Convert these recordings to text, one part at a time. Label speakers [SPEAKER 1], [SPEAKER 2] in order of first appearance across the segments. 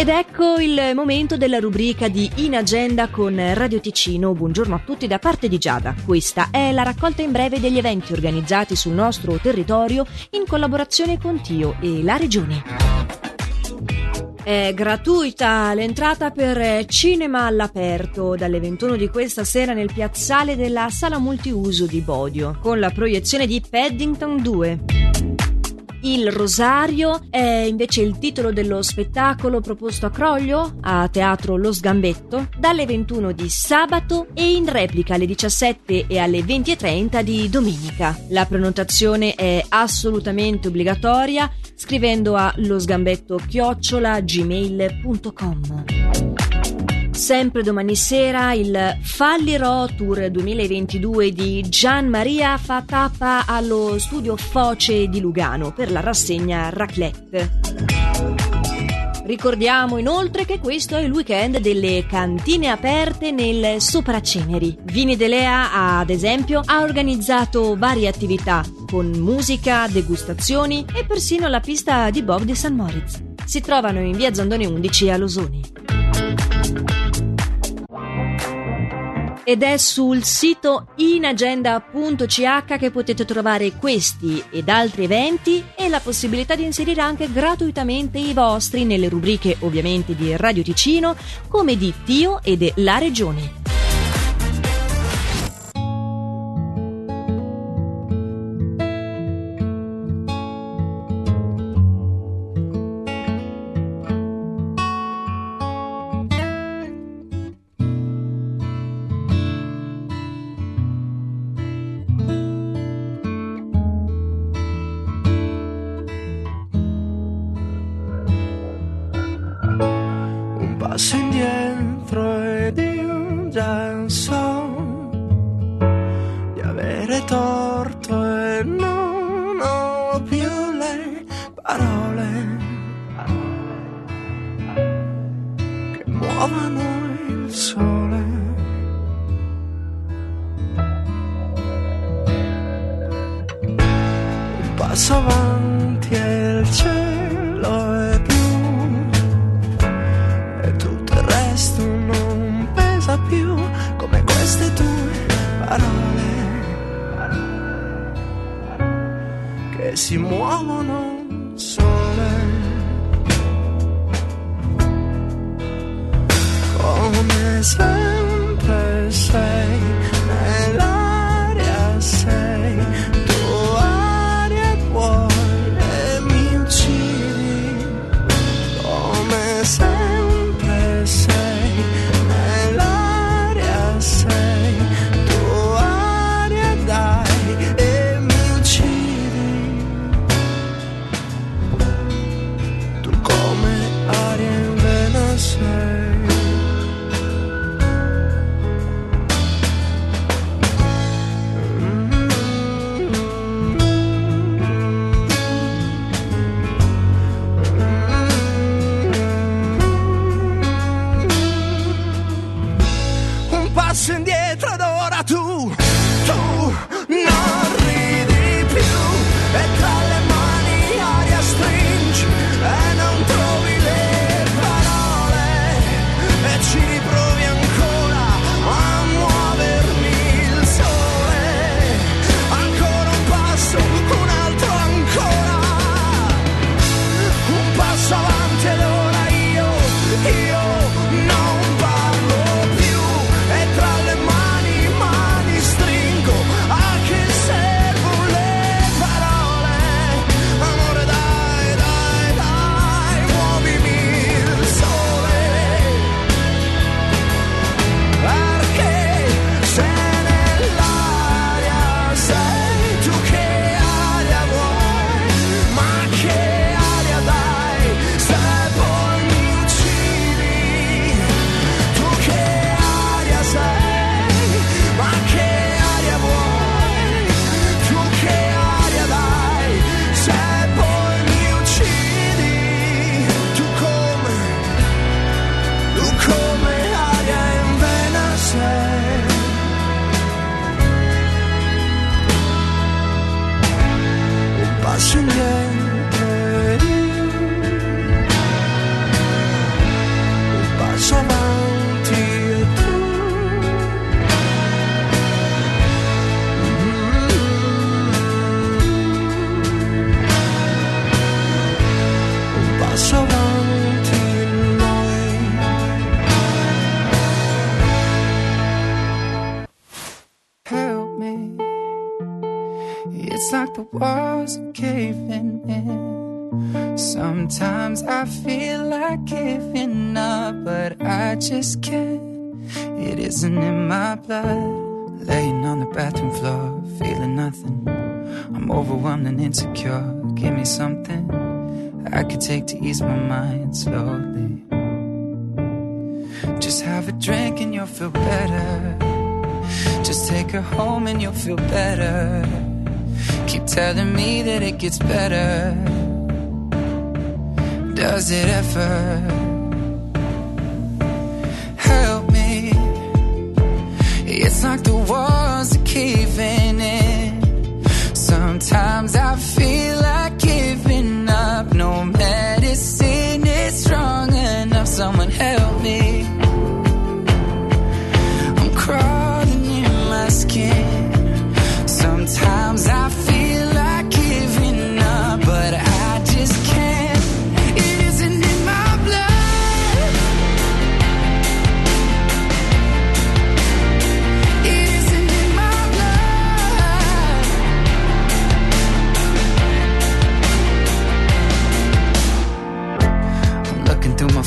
[SPEAKER 1] Ed ecco il momento della rubrica di In Agenda con Radio Ticino. Buongiorno a tutti da parte di Giada. Questa è la raccolta in breve degli eventi organizzati sul nostro territorio in collaborazione con Tio e la Regione. È gratuita l'entrata per cinema all'aperto dalle 21 di questa sera nel piazzale della sala multiuso di Bodio con la proiezione di Paddington 2. Il Rosario è invece il titolo dello spettacolo proposto a Croglio, a Teatro Lo Sgambetto, dalle 21 di sabato e in replica alle 17 e alle 20.30 di domenica. La prenotazione è assolutamente obbligatoria scrivendo a losgambetto-gmail.com. Sempre domani sera il Fallirò Tour 2022 di Gian Maria fa tappa allo studio Foce di Lugano per la rassegna Raclette. Ricordiamo inoltre che questo è il weekend delle cantine aperte nel Sopraceneri. Vini Delea, ad esempio, ha organizzato varie attività con musica, degustazioni e persino la pista di Bob di San Moritz. Si trovano in via Zandone 11 a Losoni. Ed è sul sito inagenda.ch che potete trovare questi ed altri eventi e la possibilità di inserire anche gratuitamente i vostri nelle rubriche ovviamente di Radio Ticino come di Tio ed La Regione.
[SPEAKER 2] Passo indietro ed io già so di avere torto e non ho più le parole che muovono Come
[SPEAKER 3] så langt til Help me. It's like the walls are caving in. Sometimes I feel like giving up But I just can't. It isn't in my blood. Laying on the bathroom floor, feeling nothing. I'm overwhelmed and insecure. Give me something I could take to ease my mind slowly. Just have a drink and you'll feel better. Just take her home and you'll feel better. Keep telling me that it gets better. Does it ever?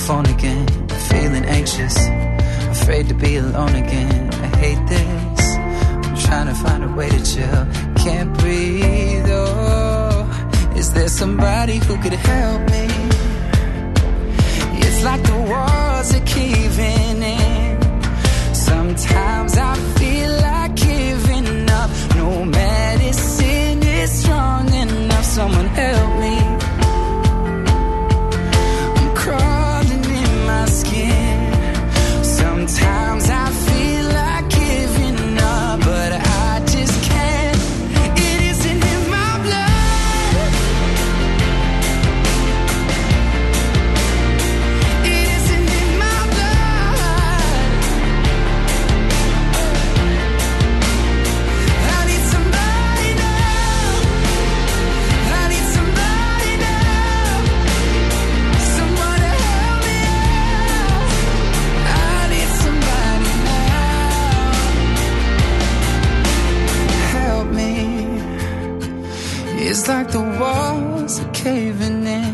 [SPEAKER 3] Phone again, feeling anxious, afraid to be alone again. I hate this. I'm trying to find a way to chill, can't breathe. Oh, is there somebody who could help me? It's like the walls are caving in. Sometimes